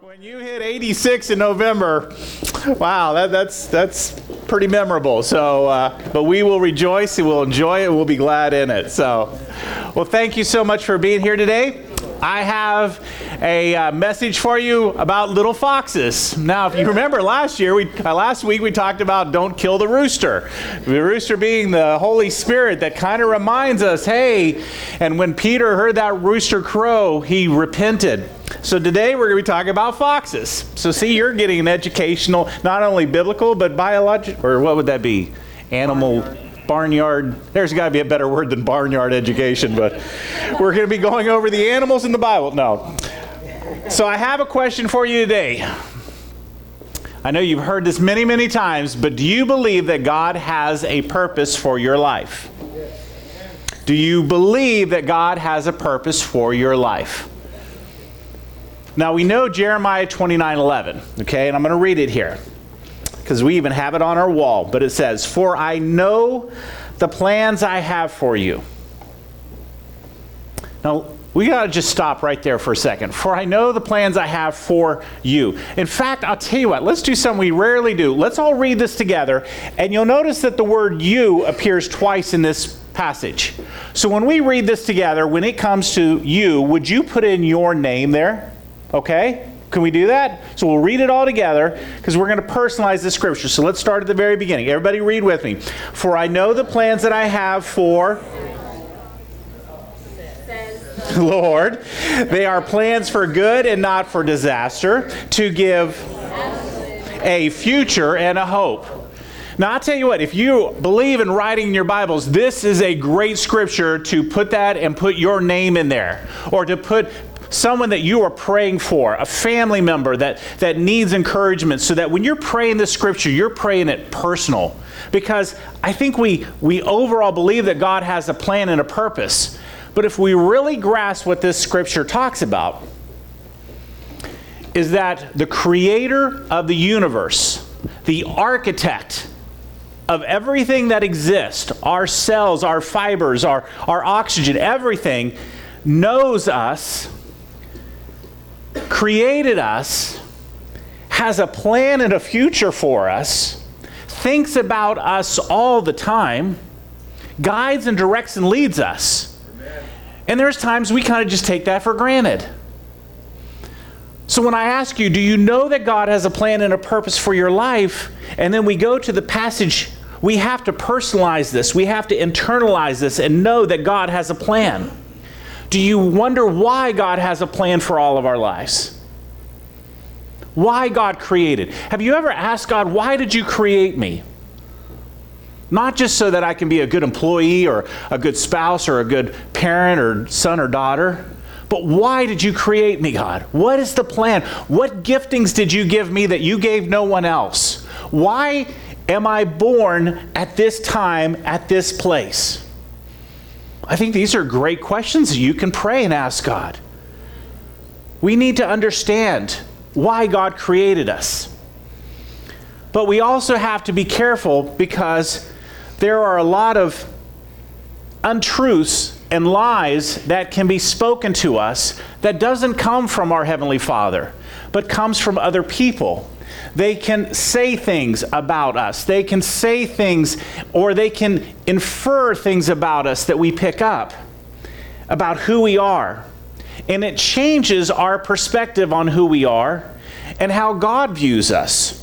When you hit 86 in November, wow, that, that's that's pretty memorable. So, uh, but we will rejoice and we'll enjoy it. We'll be glad in it. So, well, thank you so much for being here today. I have a uh, message for you about little foxes. Now, if you remember last year, we uh, last week we talked about don't kill the rooster. The rooster being the Holy Spirit that kind of reminds us, hey. And when Peter heard that rooster crow, he repented. So today we're going to be talking about foxes. So see, you're getting an educational, not only biblical but biological, or what would that be? Animal barnyard. There's got to be a better word than barnyard education, but we're going to be going over the animals in the Bible. No. So I have a question for you today. I know you've heard this many, many times, but do you believe that God has a purpose for your life? Do you believe that God has a purpose for your life? Now we know Jeremiah 29 11, okay, and I'm going to read it here because we even have it on our wall. But it says, For I know the plans I have for you. Now, we got to just stop right there for a second. For I know the plans I have for you. In fact, I'll tell you what, let's do something we rarely do. Let's all read this together, and you'll notice that the word you appears twice in this passage. So when we read this together, when it comes to you, would you put in your name there? Okay? Can we do that? So we'll read it all together because we're going to personalize the scripture. So let's start at the very beginning. Everybody read with me. For I know the plans that I have for Lord. They are plans for good and not for disaster, to give a future and a hope. Now, I'll tell you what, if you believe in writing in your Bibles, this is a great scripture to put that and put your name in there, or to put someone that you are praying for, a family member that, that needs encouragement, so that when you're praying the scripture, you're praying it personal. Because I think we, we overall believe that God has a plan and a purpose. But if we really grasp what this scripture talks about, is that the creator of the universe, the architect of everything that exists, our cells, our fibers, our, our oxygen, everything, knows us created us, has a plan and a future for us, thinks about us all the time, guides and directs and leads us. Amen. And there's times we kind of just take that for granted. So when I ask you, do you know that God has a plan and a purpose for your life? And then we go to the passage, we have to personalize this, we have to internalize this and know that God has a plan. Do you wonder why God has a plan for all of our lives? Why God created? Have you ever asked God, why did you create me? Not just so that I can be a good employee or a good spouse or a good parent or son or daughter, but why did you create me, God? What is the plan? What giftings did you give me that you gave no one else? Why am I born at this time, at this place? I think these are great questions you can pray and ask God. We need to understand why God created us. But we also have to be careful because there are a lot of untruths and lies that can be spoken to us that doesn't come from our heavenly Father, but comes from other people. They can say things about us. They can say things or they can infer things about us that we pick up about who we are. And it changes our perspective on who we are and how God views us.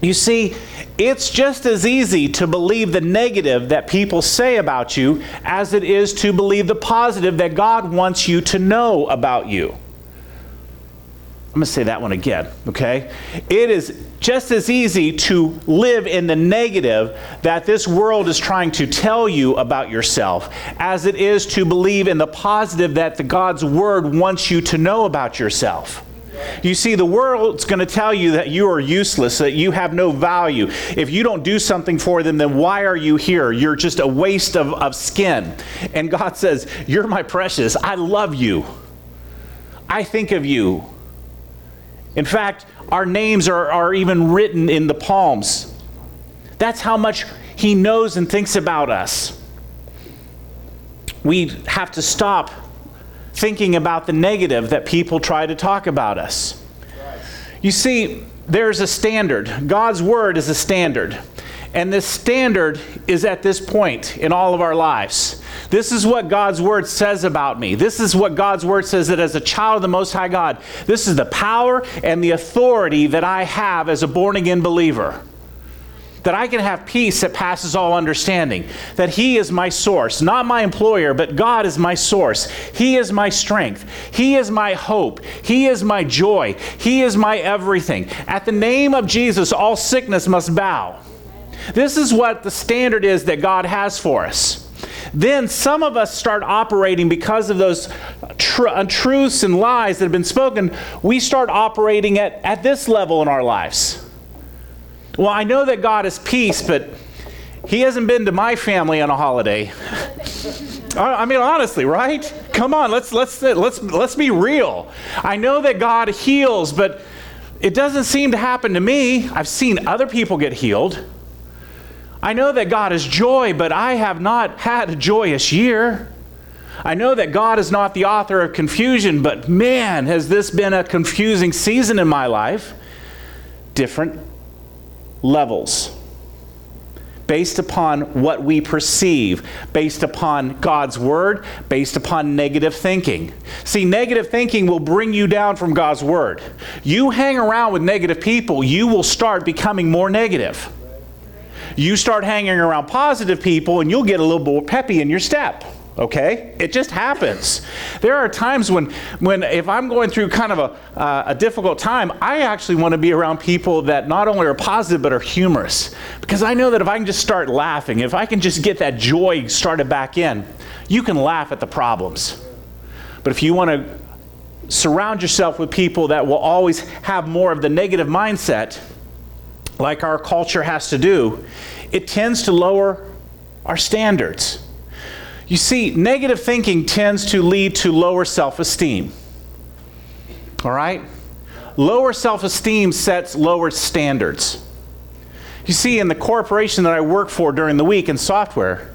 You see, it's just as easy to believe the negative that people say about you as it is to believe the positive that God wants you to know about you. I'm going to say that one again, okay? It is just as easy to live in the negative that this world is trying to tell you about yourself as it is to believe in the positive that the God's word wants you to know about yourself. You see, the world's going to tell you that you are useless, that you have no value. If you don't do something for them, then why are you here? You're just a waste of, of skin. And God says, You're my precious. I love you. I think of you. In fact, our names are, are even written in the palms. That's how much He knows and thinks about us. We have to stop thinking about the negative that people try to talk about us. You see, there's a standard. God's word is a standard. And this standard is at this point in all of our lives. This is what God's word says about me. This is what God's word says that as a child of the Most High God, this is the power and the authority that I have as a born again believer. That I can have peace that passes all understanding. That He is my source, not my employer, but God is my source. He is my strength. He is my hope. He is my joy. He is my everything. At the name of Jesus, all sickness must bow. This is what the standard is that God has for us. Then some of us start operating because of those tr- untruths and lies that have been spoken. We start operating at, at this level in our lives. Well, I know that God is peace, but He hasn't been to my family on a holiday. I mean, honestly, right? Come on, let's let's let's let's be real. I know that God heals, but it doesn't seem to happen to me. I've seen other people get healed. I know that God is joy, but I have not had a joyous year. I know that God is not the author of confusion, but man, has this been a confusing season in my life. Different levels based upon what we perceive, based upon God's word, based upon negative thinking. See, negative thinking will bring you down from God's word. You hang around with negative people, you will start becoming more negative. You start hanging around positive people, and you'll get a little more peppy in your step okay? It just happens. There are times when when if i'm going through kind of a, uh, a difficult time i actually want to be around people that not only are positive but are humorous. Because i know that if i can just start laughing if i can just get that joy started back in you can laugh at the problems. But if you want to surround yourself with people that will always have more of the negative mindset like our culture has to do, it tends to lower our standards. You see, negative thinking tends to lead to lower self esteem. All right? Lower self esteem sets lower standards. You see, in the corporation that I work for during the week in software,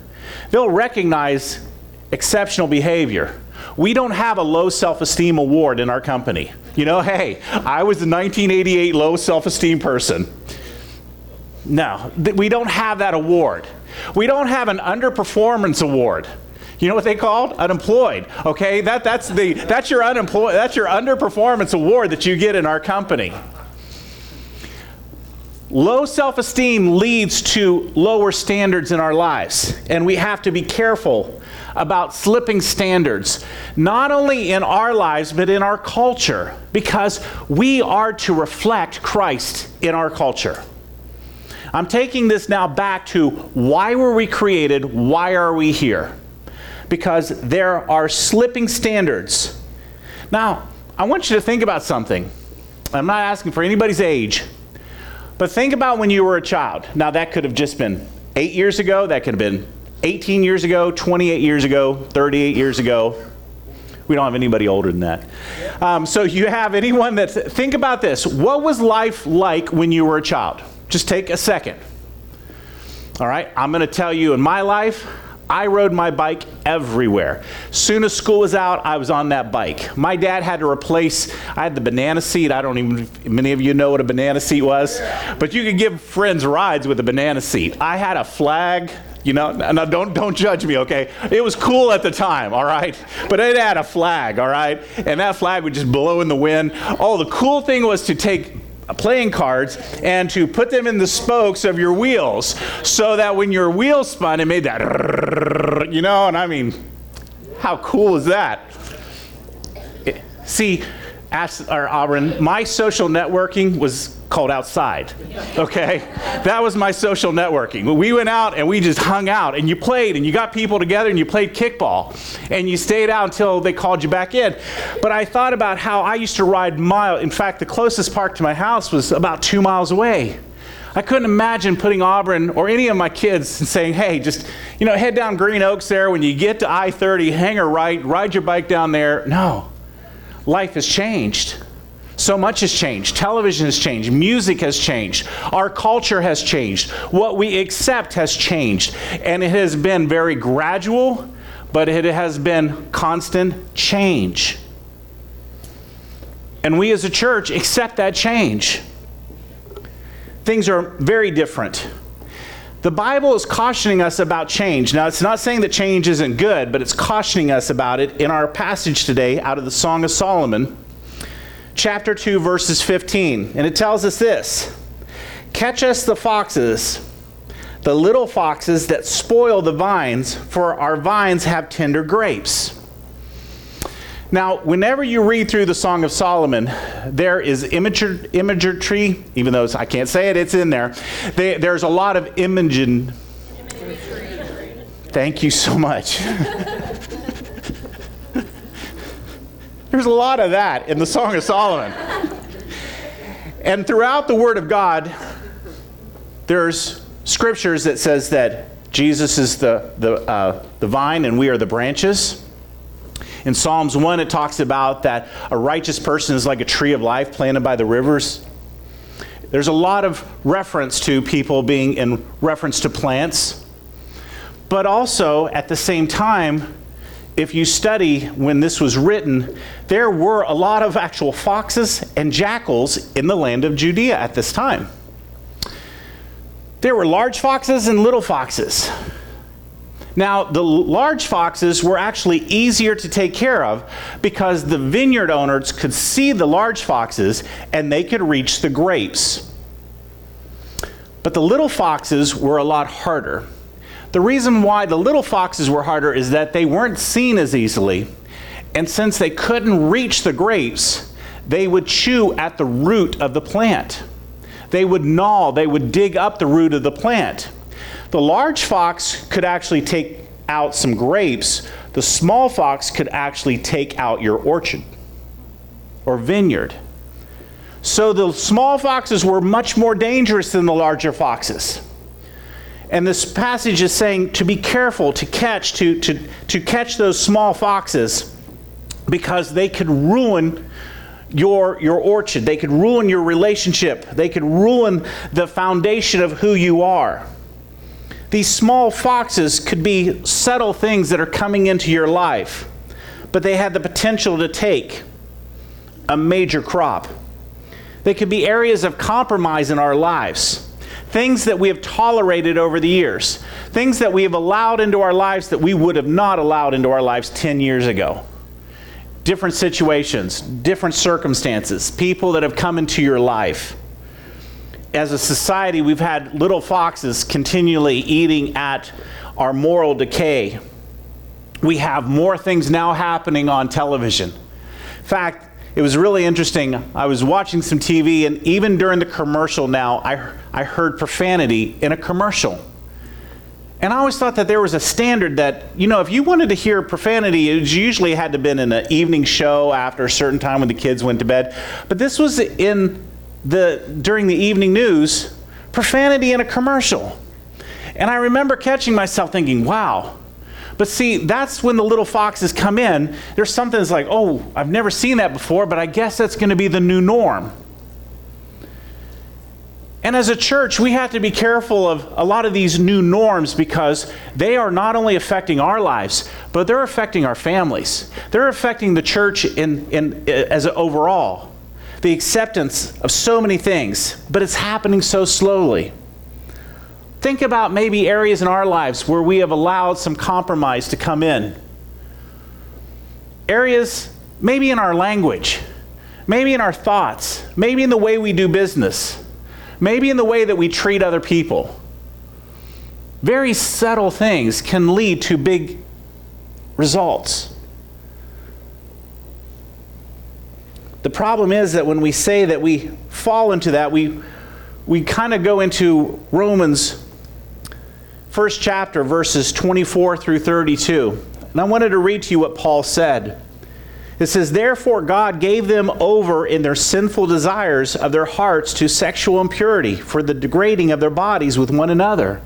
they'll recognize exceptional behavior. We don't have a low self esteem award in our company. You know, hey, I was a 1988 low self esteem person. No, we don't have that award. We don't have an underperformance award. You know what they called? Unemployed. Okay, that, that's, the, that's, your unemployed, that's your underperformance award that you get in our company. Low self esteem leads to lower standards in our lives, and we have to be careful about slipping standards, not only in our lives, but in our culture, because we are to reflect Christ in our culture. I'm taking this now back to why were we created? Why are we here? Because there are slipping standards. Now, I want you to think about something. I'm not asking for anybody's age, but think about when you were a child. Now, that could have just been eight years ago, that could have been 18 years ago, 28 years ago, 38 years ago. We don't have anybody older than that. Um, so, you have anyone that, think about this. What was life like when you were a child? Just take a second. All right, I'm going to tell you in my life, I rode my bike everywhere. Soon as school was out, I was on that bike. My dad had to replace, I had the banana seat. I don't even, many of you know what a banana seat was, but you could give friends rides with a banana seat. I had a flag. You know, now don't don't judge me, okay? It was cool at the time, all right? But it had a flag, all right? And that flag would just blow in the wind. Oh, the cool thing was to take Uh, playing cards and to put them in the spokes of your wheels so that when your wheels spun, it made that, you know, and I mean, how cool is that? See, Auburn, my social networking was called outside. Okay? That was my social networking. We went out and we just hung out and you played and you got people together and you played kickball and you stayed out until they called you back in. But I thought about how I used to ride mile. In fact, the closest park to my house was about two miles away. I couldn't imagine putting Auburn or any of my kids and saying, hey, just, you know, head down Green Oaks there. When you get to I 30, hang a right, ride your bike down there. No. Life has changed. So much has changed. Television has changed. Music has changed. Our culture has changed. What we accept has changed. And it has been very gradual, but it has been constant change. And we as a church accept that change. Things are very different. The Bible is cautioning us about change. Now, it's not saying that change isn't good, but it's cautioning us about it in our passage today out of the Song of Solomon, chapter 2, verses 15. And it tells us this Catch us the foxes, the little foxes that spoil the vines, for our vines have tender grapes. Now, whenever you read through the Song of Solomon, there is imagery, imagery even though I can't say it, it's in there. They, there's a lot of imaging. Thank you so much. there's a lot of that in the Song of Solomon. And throughout the Word of God, there's scriptures that says that Jesus is the, the, uh, the vine and we are the branches. In Psalms 1, it talks about that a righteous person is like a tree of life planted by the rivers. There's a lot of reference to people being in reference to plants. But also, at the same time, if you study when this was written, there were a lot of actual foxes and jackals in the land of Judea at this time. There were large foxes and little foxes. Now, the large foxes were actually easier to take care of because the vineyard owners could see the large foxes and they could reach the grapes. But the little foxes were a lot harder. The reason why the little foxes were harder is that they weren't seen as easily. And since they couldn't reach the grapes, they would chew at the root of the plant. They would gnaw, they would dig up the root of the plant. The large fox could actually take out some grapes. The small fox could actually take out your orchard or vineyard. So the small foxes were much more dangerous than the larger foxes. And this passage is saying to be careful to catch to, to, to catch those small foxes because they could ruin your, your orchard. They could ruin your relationship. They could ruin the foundation of who you are. These small foxes could be subtle things that are coming into your life, but they had the potential to take a major crop. They could be areas of compromise in our lives, things that we have tolerated over the years, things that we have allowed into our lives that we would have not allowed into our lives 10 years ago. Different situations, different circumstances, people that have come into your life as a society, we've had little foxes continually eating at our moral decay. We have more things now happening on television. In fact, it was really interesting. I was watching some TV, and even during the commercial now, I, I heard profanity in a commercial. And I always thought that there was a standard that, you know, if you wanted to hear profanity, it usually had to have been in an evening show after a certain time when the kids went to bed. But this was in the, during the evening news profanity in a commercial. And I remember catching myself thinking, wow. But see, that's when the little foxes come in. There's something that's like, oh, I've never seen that before, but I guess that's going to be the new norm. And as a church, we have to be careful of a lot of these new norms because they are not only affecting our lives, but they're affecting our families. They're affecting the church in, in, uh, as overall the acceptance of so many things, but it's happening so slowly. Think about maybe areas in our lives where we have allowed some compromise to come in. Areas, maybe in our language, maybe in our thoughts, maybe in the way we do business, maybe in the way that we treat other people. Very subtle things can lead to big results. The problem is that when we say that we fall into that, we, we kind of go into Romans first chapter, verses 24 through 32. And I wanted to read to you what Paul said. It says, Therefore, God gave them over in their sinful desires of their hearts to sexual impurity for the degrading of their bodies with one another.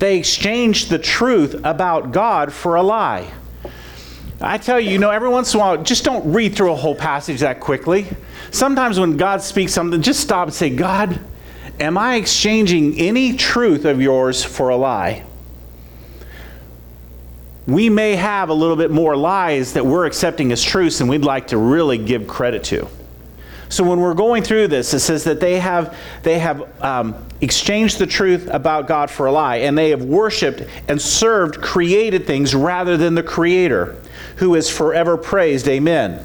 They exchanged the truth about God for a lie I tell you, you know, every once in a while, just don't read through a whole passage that quickly. Sometimes when God speaks something, just stop and say, God, am I exchanging any truth of yours for a lie? We may have a little bit more lies that we're accepting as truths and we'd like to really give credit to. So when we're going through this, it says that they have they have um, exchanged the truth about God for a lie, and they have worshipped and served created things rather than the Creator, who is forever praised. Amen.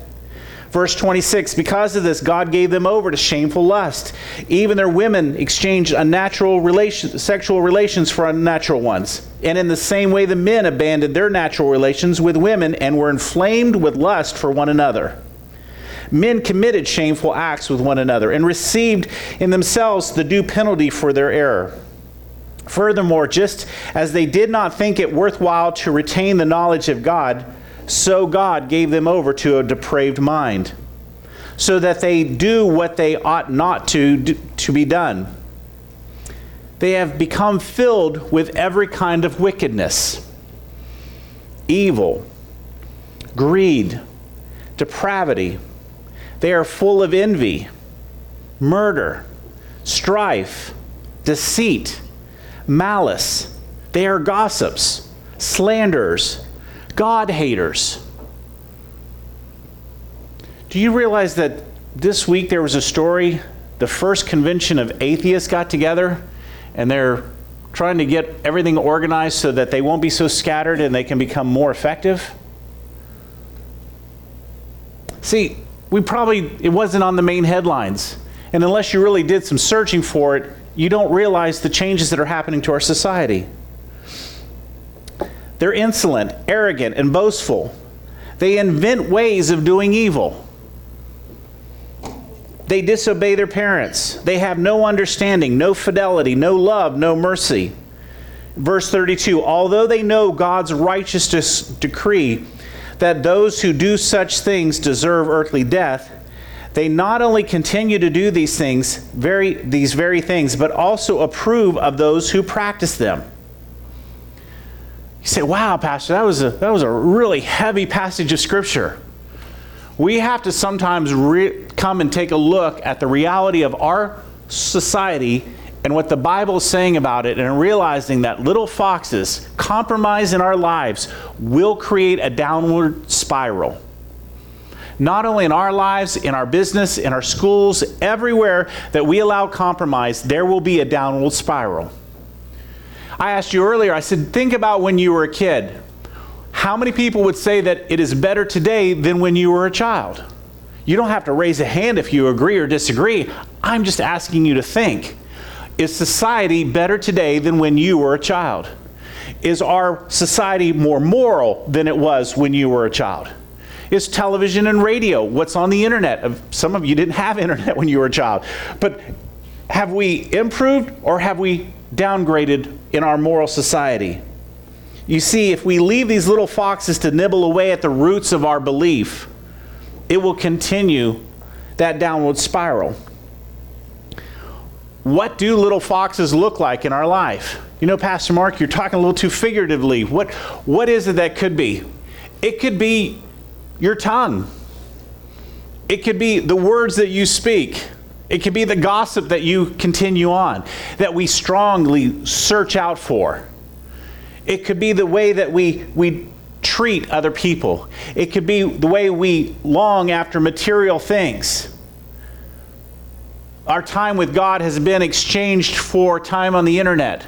Verse 26 Because of this, God gave them over to shameful lust. Even their women exchanged unnatural sexual relations for unnatural ones. And in the same way, the men abandoned their natural relations with women and were inflamed with lust for one another. Men committed shameful acts with one another and received in themselves the due penalty for their error. Furthermore, just as they did not think it worthwhile to retain the knowledge of God, so God gave them over to a depraved mind, so that they do what they ought not to, to be done. They have become filled with every kind of wickedness, evil, greed, depravity. They are full of envy, murder, strife, deceit, malice. They are gossips, slanderers God haters. Do you realize that this week there was a story? The first convention of atheists got together and they're trying to get everything organized so that they won't be so scattered and they can become more effective. See, we probably, it wasn't on the main headlines. And unless you really did some searching for it, you don't realize the changes that are happening to our society. They're insolent, arrogant, and boastful. They invent ways of doing evil. They disobey their parents. They have no understanding, no fidelity, no love, no mercy. Verse 32 Although they know God's righteous decree that those who do such things deserve earthly death, they not only continue to do these things, very, these very things, but also approve of those who practice them. You say, wow, Pastor, that was a, that was a really heavy passage of Scripture. We have to sometimes re- come and take a look at the reality of our society and what the Bible is saying about it, and realizing that little foxes, compromise in our lives, will create a downward spiral. Not only in our lives, in our business, in our schools, everywhere that we allow compromise, there will be a downward spiral. I asked you earlier, I said, think about when you were a kid. How many people would say that it is better today than when you were a child? You don't have to raise a hand if you agree or disagree. I'm just asking you to think. Is society better today than when you were a child? Is our society more moral than it was when you were a child? Is television and radio, what's on the internet? Uh, some of you didn't have internet when you were a child. But have we improved or have we downgraded in our moral society. You see, if we leave these little foxes to nibble away at the roots of our belief, it will continue that downward spiral. What do little foxes look like in our life? You know, Pastor Mark, you're talking a little too figuratively. What, what is it that could be? It could be your tongue, it could be the words that you speak. It could be the gossip that you continue on, that we strongly search out for. It could be the way that we, we treat other people. It could be the way we long after material things. Our time with God has been exchanged for time on the internet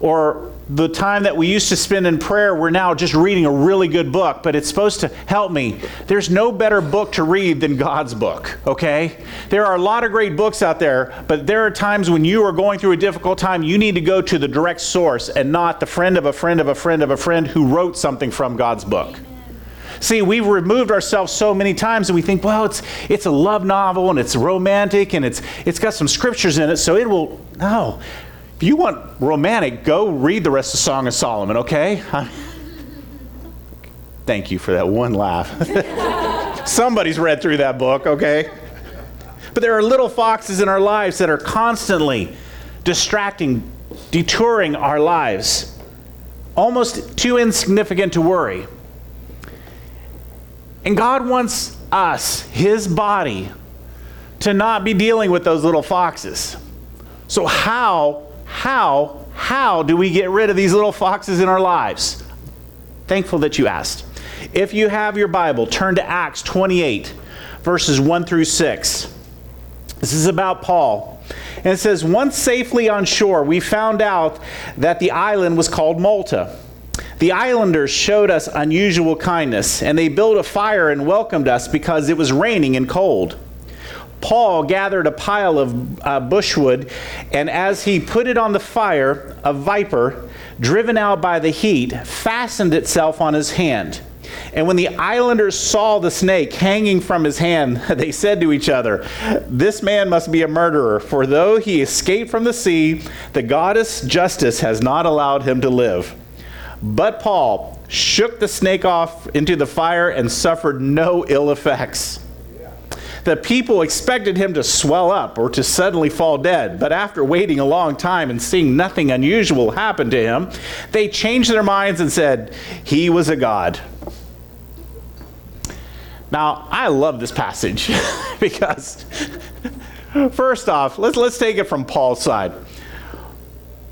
or the time that we used to spend in prayer, we're now just reading a really good book, but it's supposed to help me. There's no better book to read than God's book, okay? There are a lot of great books out there, but there are times when you are going through a difficult time, you need to go to the direct source and not the friend of a friend of a friend of a friend who wrote something from God's book. See, we've removed ourselves so many times and we think, well, it's, it's a love novel and it's romantic and it's, it's got some scriptures in it, so it will. No. If you want romantic, go read the rest of Song of Solomon, okay? Thank you for that one laugh. Somebody's read through that book, okay? But there are little foxes in our lives that are constantly distracting, detouring our lives, almost too insignificant to worry. And God wants us, His body, to not be dealing with those little foxes. So, how how, how do we get rid of these little foxes in our lives? Thankful that you asked. If you have your Bible, turn to Acts 28, verses 1 through 6. This is about Paul. And it says, Once safely on shore, we found out that the island was called Malta. The islanders showed us unusual kindness, and they built a fire and welcomed us because it was raining and cold. Paul gathered a pile of uh, bushwood, and as he put it on the fire, a viper, driven out by the heat, fastened itself on his hand. And when the islanders saw the snake hanging from his hand, they said to each other, This man must be a murderer, for though he escaped from the sea, the goddess Justice has not allowed him to live. But Paul shook the snake off into the fire and suffered no ill effects. The people expected him to swell up or to suddenly fall dead, but after waiting a long time and seeing nothing unusual happen to him, they changed their minds and said, He was a god. Now, I love this passage because, first off, let's, let's take it from Paul's side.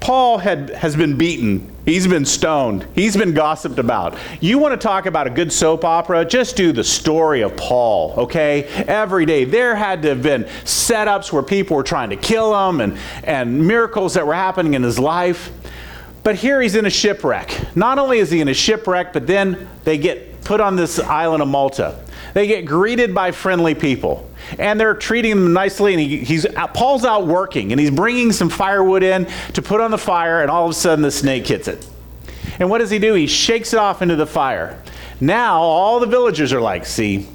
Paul had, has been beaten. He's been stoned. He's been gossiped about. You want to talk about a good soap opera? Just do the story of Paul, okay? Every day. There had to have been setups where people were trying to kill him and, and miracles that were happening in his life. But here he's in a shipwreck. Not only is he in a shipwreck, but then they get put on this island of Malta. They get greeted by friendly people, and they're treating them nicely. And he, he's Paul's out working, and he's bringing some firewood in to put on the fire, and all of a sudden the snake hits it. And what does he do? He shakes it off into the fire. Now all the villagers are like, "See,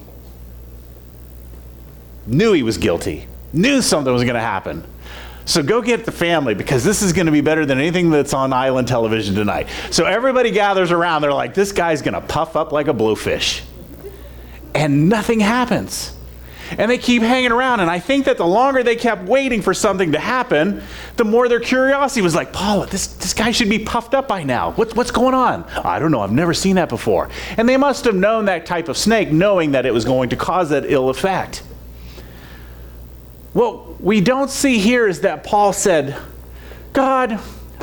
knew he was guilty, knew something was going to happen." So go get the family because this is going to be better than anything that's on island television tonight. So everybody gathers around. They're like, this guy's going to puff up like a blowfish and nothing happens. And they keep hanging around. And I think that the longer they kept waiting for something to happen, the more their curiosity was like, Paul, this, this guy should be puffed up by now. What, what's going on? I don't know. I've never seen that before. And they must have known that type of snake, knowing that it was going to cause that ill effect. What we don't see here is that Paul said, God,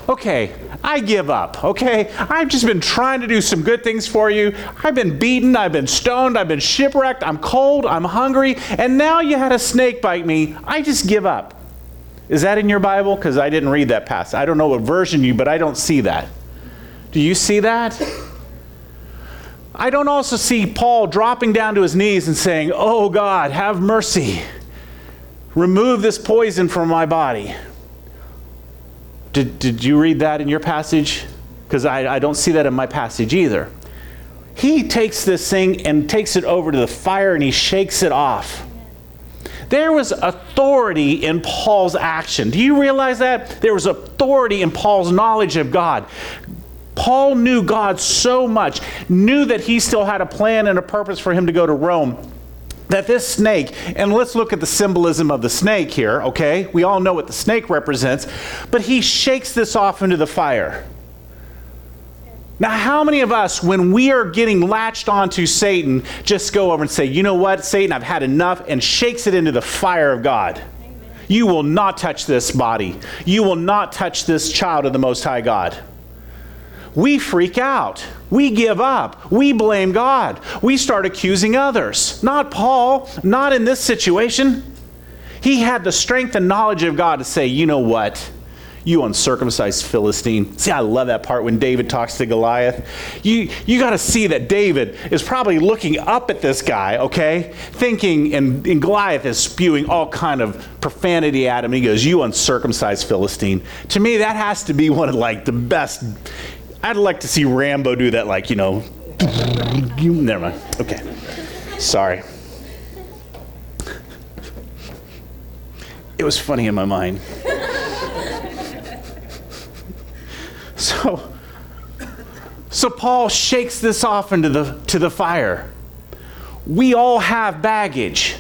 okay, I give up, okay? I've just been trying to do some good things for you. I've been beaten, I've been stoned, I've been shipwrecked, I'm cold, I'm hungry, and now you had a snake bite me. I just give up. Is that in your Bible? Because I didn't read that passage. I don't know what version you, but I don't see that. Do you see that? I don't also see Paul dropping down to his knees and saying, Oh God, have mercy. Remove this poison from my body. Did, did you read that in your passage? Because I, I don't see that in my passage either. He takes this thing and takes it over to the fire and he shakes it off. There was authority in Paul's action. Do you realize that? There was authority in Paul's knowledge of God. Paul knew God so much, knew that he still had a plan and a purpose for him to go to Rome that this snake, and let's look at the symbolism of the snake here, okay? We all know what the snake represents, but he shakes this off into the fire. Now, how many of us, when we are getting latched onto Satan, just go over and say, you know what, Satan, I've had enough, and shakes it into the fire of God? You will not touch this body. You will not touch this child of the Most High God we freak out. We give up. We blame God. We start accusing others. Not Paul, not in this situation. He had the strength and knowledge of God to say, you know what? You uncircumcised Philistine. See, I love that part when David talks to Goliath. You, you got to see that David is probably looking up at this guy, okay? Thinking, and, and Goliath is spewing all kind of profanity at him. He goes, you uncircumcised Philistine. To me, that has to be one of like the best I'd like to see Rambo do that, like, you know. Never mind. Okay. Sorry. It was funny in my mind. so, so Paul shakes this off into the, to the fire. We all have baggage.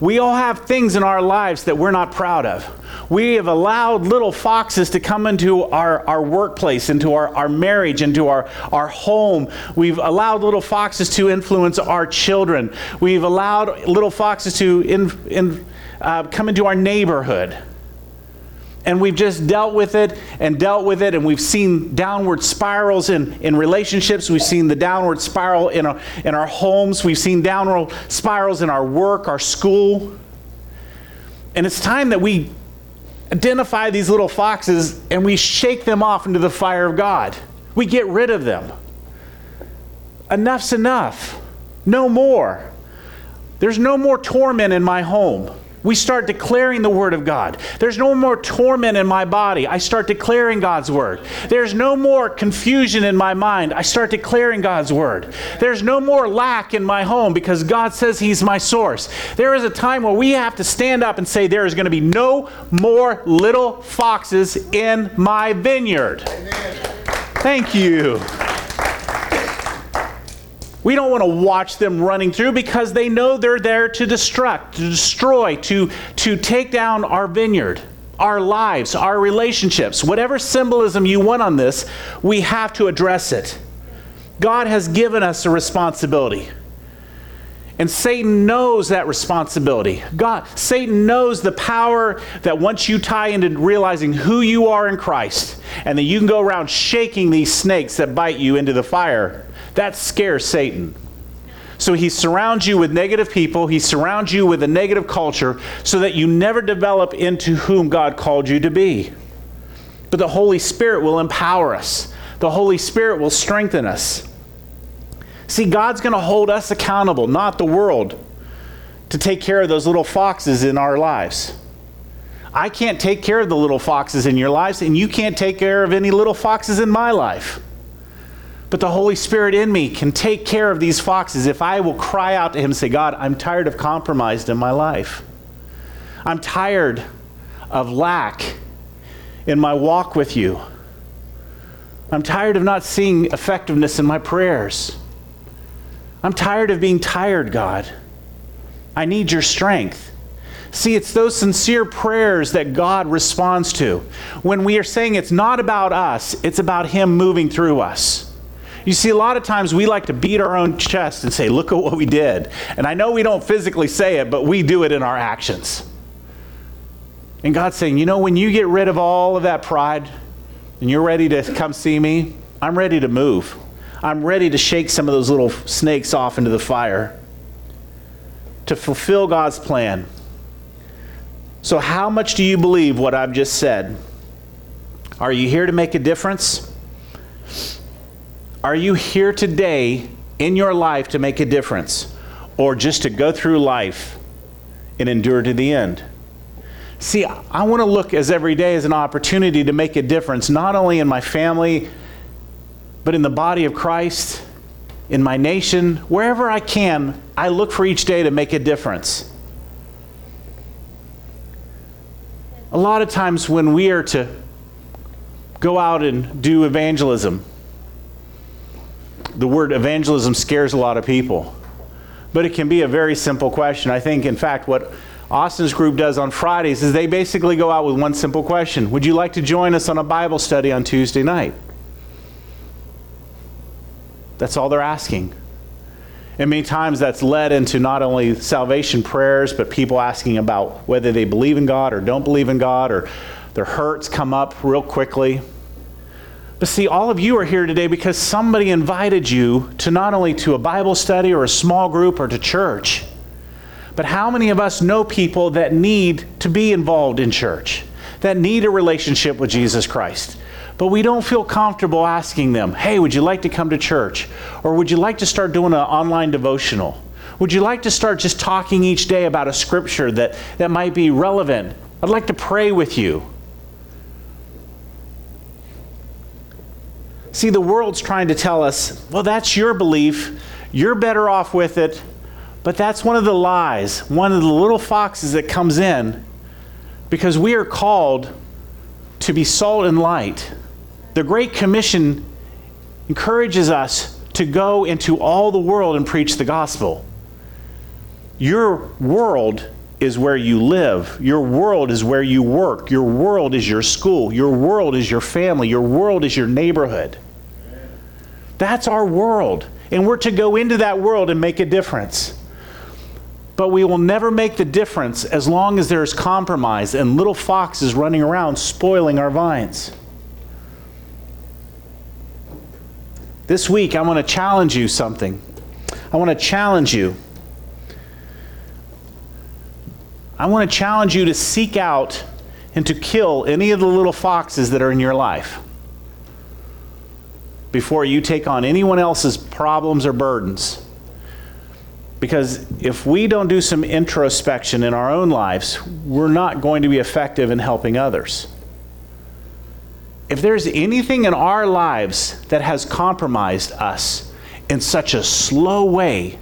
We all have things in our lives that we're not proud of. We have allowed little foxes to come into our, our workplace, into our, our marriage, into our, our home. We've allowed little foxes to influence our children. We've allowed little foxes to in, in, uh, come into our neighborhood. And we've just dealt with it and dealt with it, and we've seen downward spirals in, in relationships. We've seen the downward spiral in our, in our homes. We've seen downward spirals in our work, our school. And it's time that we identify these little foxes and we shake them off into the fire of God. We get rid of them. Enough's enough. No more. There's no more torment in my home. We start declaring the Word of God. There's no more torment in my body. I start declaring God's Word. There's no more confusion in my mind. I start declaring God's Word. There's no more lack in my home because God says He's my source. There is a time where we have to stand up and say, There is going to be no more little foxes in my vineyard. Amen. Thank you. We don't want to watch them running through because they know they're there to destruct, to destroy, to, to take down our vineyard, our lives, our relationships. Whatever symbolism you want on this, we have to address it. God has given us a responsibility. And Satan knows that responsibility. God, Satan knows the power that once you tie into realizing who you are in Christ, and that you can go around shaking these snakes that bite you into the fire that scares Satan. So he surrounds you with negative people, he surrounds you with a negative culture so that you never develop into whom God called you to be. But the Holy Spirit will empower us, the Holy Spirit will strengthen us. See, God's going to hold us accountable, not the world, to take care of those little foxes in our lives. I can't take care of the little foxes in your lives, and you can't take care of any little foxes in my life. But the Holy Spirit in me can take care of these foxes if I will cry out to Him and say, God, I'm tired of compromised in my life. I'm tired of lack in my walk with you. I'm tired of not seeing effectiveness in my prayers. I'm tired of being tired, God. I need your strength. See, it's those sincere prayers that God responds to. When we are saying it's not about us, it's about Him moving through us. You see, a lot of times we like to beat our own chest and say, Look at what we did. And I know we don't physically say it, but we do it in our actions. And God's saying, You know, when you get rid of all of that pride and you're ready to come see me, I'm ready to move. I'm ready to shake some of those little snakes off into the fire to fulfill God's plan. So, how much do you believe what I've just said? Are you here to make a difference? Are you here today in your life to make a difference or just to go through life and endure to the end? See, I want to look as every day as an opportunity to make a difference, not only in my family, but in the body of Christ, in my nation, wherever I can, I look for each day to make a difference. A lot of times when we are to go out and do evangelism, the word evangelism scares a lot of people. But it can be a very simple question. I think, in fact, what Austin's group does on Fridays is they basically go out with one simple question Would you like to join us on a Bible study on Tuesday night? That's all they're asking. And many times that's led into not only salvation prayers, but people asking about whether they believe in God or don't believe in God, or their hurts come up real quickly. But see, all of you are here today because somebody invited you to not only to a Bible study or a small group or to church, but how many of us know people that need to be involved in church, that need a relationship with Jesus Christ? But we don't feel comfortable asking them, hey, would you like to come to church? Or would you like to start doing an online devotional? Would you like to start just talking each day about a scripture that, that might be relevant? I'd like to pray with you. See, the world's trying to tell us, well, that's your belief. You're better off with it. But that's one of the lies, one of the little foxes that comes in because we are called to be salt and light. The Great Commission encourages us to go into all the world and preach the gospel. Your world is where you live. Your world is where you work. Your world is your school. Your world is your family. Your world is your neighborhood. That's our world. And we're to go into that world and make a difference. But we will never make the difference as long as there's compromise and little foxes running around spoiling our vines. This week, I want to challenge you something. I want to challenge you. I want to challenge you to seek out and to kill any of the little foxes that are in your life before you take on anyone else's problems or burdens. Because if we don't do some introspection in our own lives, we're not going to be effective in helping others. If there's anything in our lives that has compromised us in such a slow way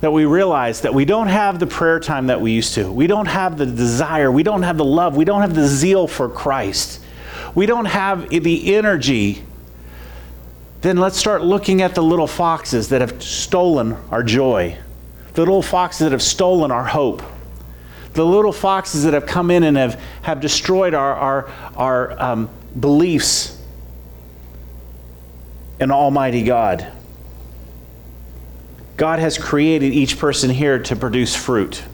that we realize that we don't have the prayer time that we used to, we don't have the desire, we don't have the love, we don't have the zeal for Christ, we don't have the energy then let's start looking at the little foxes that have stolen our joy, the little foxes that have stolen our hope, the little foxes that have come in and have, have destroyed our, our, our um, beliefs in Almighty God. God has created each person here to produce fruit.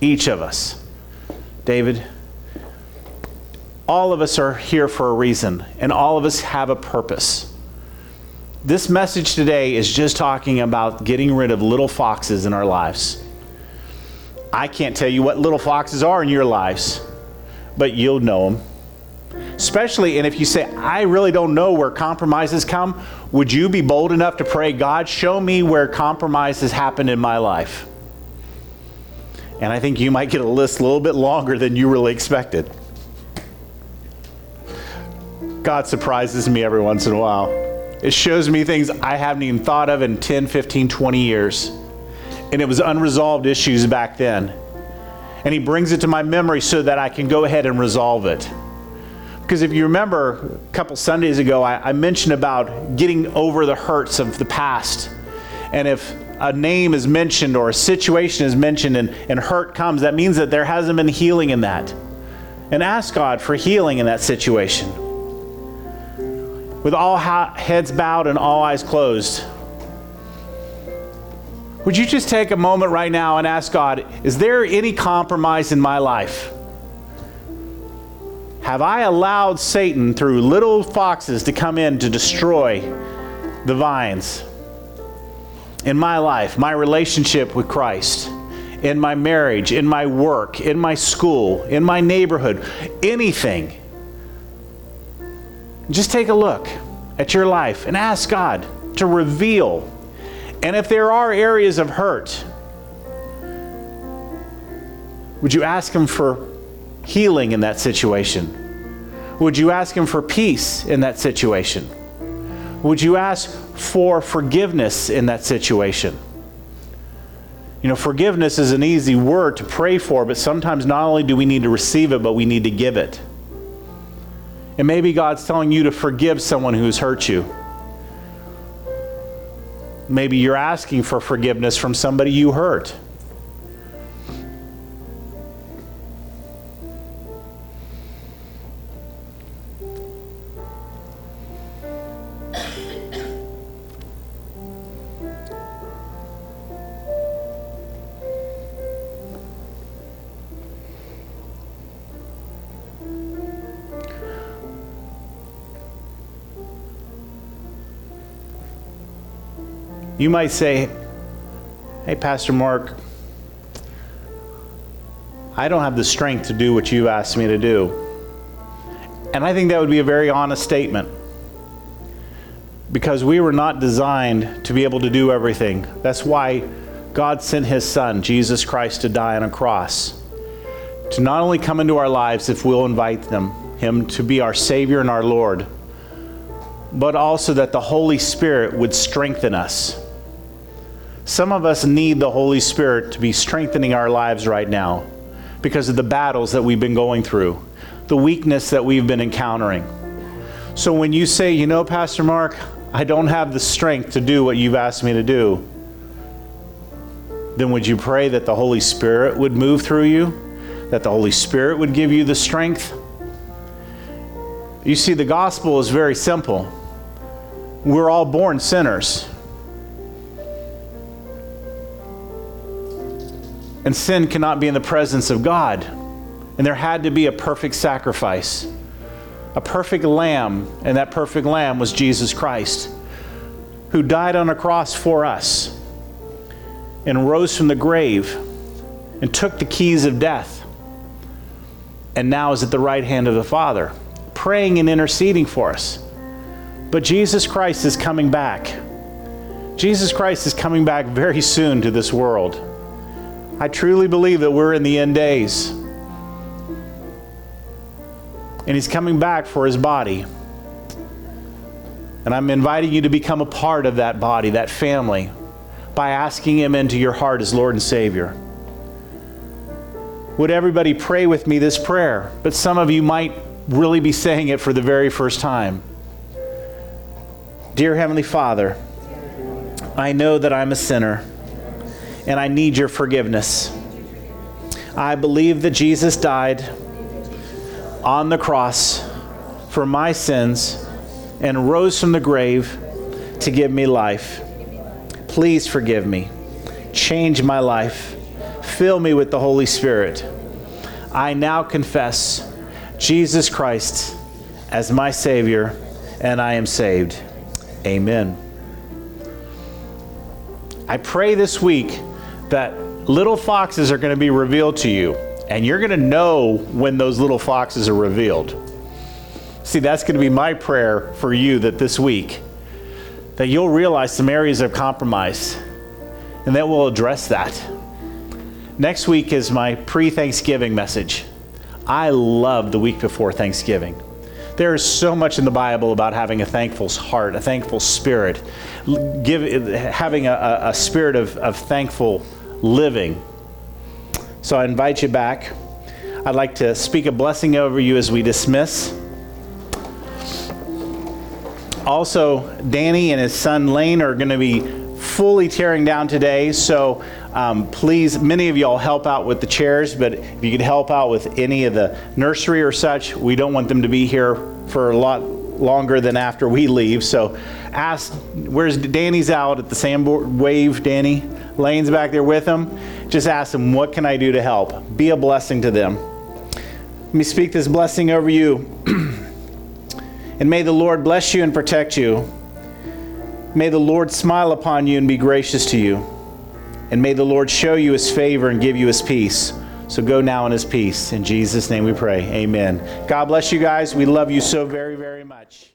Each of us. David, all of us are here for a reason, and all of us have a purpose. This message today is just talking about getting rid of little foxes in our lives. I can't tell you what little foxes are in your lives, but you'll know them. Especially, and if you say, I really don't know where compromises come, would you be bold enough to pray, God, show me where compromises happened in my life? And I think you might get a list a little bit longer than you really expected. God surprises me every once in a while. It shows me things I haven't even thought of in 10, 15, 20 years. And it was unresolved issues back then. And He brings it to my memory so that I can go ahead and resolve it. Because if you remember a couple Sundays ago, I, I mentioned about getting over the hurts of the past. And if a name is mentioned or a situation is mentioned and, and hurt comes, that means that there hasn't been healing in that. And ask God for healing in that situation with all heads bowed and all eyes closed, would you just take a moment right now and ask God, is there any compromise in my life? Have I allowed Satan through little foxes to come in to destroy the vines in my life, my relationship with Christ, in my marriage, in my work, in my school, in my neighborhood, anything? Just take a look at your life and ask God to reveal. And if there are areas of hurt, would you ask Him for healing in that situation? Would you ask Him for peace in that situation? Would you ask for forgiveness in that situation? You know, forgiveness is an easy word to pray for, but sometimes not only do we need to receive it, but we need to give it. And maybe God's telling you to forgive someone who's hurt you. Maybe you're asking for forgiveness from somebody you hurt. You might say, Hey, Pastor Mark, I don't have the strength to do what you've asked me to do. And I think that would be a very honest statement because we were not designed to be able to do everything. That's why God sent his son, Jesus Christ, to die on a cross. To not only come into our lives if we'll invite them, him to be our Savior and our Lord, but also that the Holy Spirit would strengthen us some of us need the Holy Spirit to be strengthening our lives right now because of the battles that we've been going through, the weakness that we've been encountering. So when you say, you know, Pastor Mark, I don't have the strength to do what you've asked me to do, then would you pray that the Holy Spirit would move through you? That the Holy Spirit would give you the strength? You see, the gospel is very simple. We're all born sinners. And sin cannot be in the presence of God. And there had to be a perfect sacrifice, a perfect lamb, and that perfect lamb was Jesus Christ, who died on a cross for us and rose from the grave and took the keys of death and now is at the right hand of the Father, praying and interceding for us. But Jesus Christ is coming back. Jesus Christ is coming back very soon to this world. I truly believe that we're in the end days. And he's coming back for his body. And I'm inviting you to become a part of that body, that family, by asking him into your heart as Lord and Savior. Would everybody pray with me this prayer? But some of you might really be saying it for the very first time. Dear Heavenly Father, I know that I'm a sinner and I need your forgiveness. I believe that Jesus died on the cross for my sins and rose from the grave to give me life. Please forgive me. Change my life. Fill me with the Holy Spirit. I now confess Jesus Christ as my Savior, and I am saved. Amen. I pray this week that little foxes are going to be revealed to you, and you're going to know when those little foxes are revealed. See, that's going to be my prayer for you that this week that you'll realize some areas of compromise and that we'll address that. Next week is my pre-Thanksgiving message. I love the week before Thanksgiving. There is so much in the Bible about having a thankful heart, a thankful spirit, give, having a, a spirit of, of thankful living. So I invite you back. I'd like to speak a blessing over you as we dismiss. Also, Danny and his son Lane are going to be fully tearing down today. So um, please, many of y'all help out with the chairs, but if you could help out with any of the nursery or such, we don't want them to be here for a lot longer than after we leave. So ask, where's Danny's out at the soundboard wave, Danny? Lane's back there with him. Just ask them, what can I do to help? Be a blessing to them. Let me speak this blessing over you. and may the Lord bless you and protect you. May the Lord smile upon you and be gracious to you. And may the Lord show you his favor and give you his peace. So go now in his peace. In Jesus' name we pray. Amen. God bless you guys. We love you so very, very much.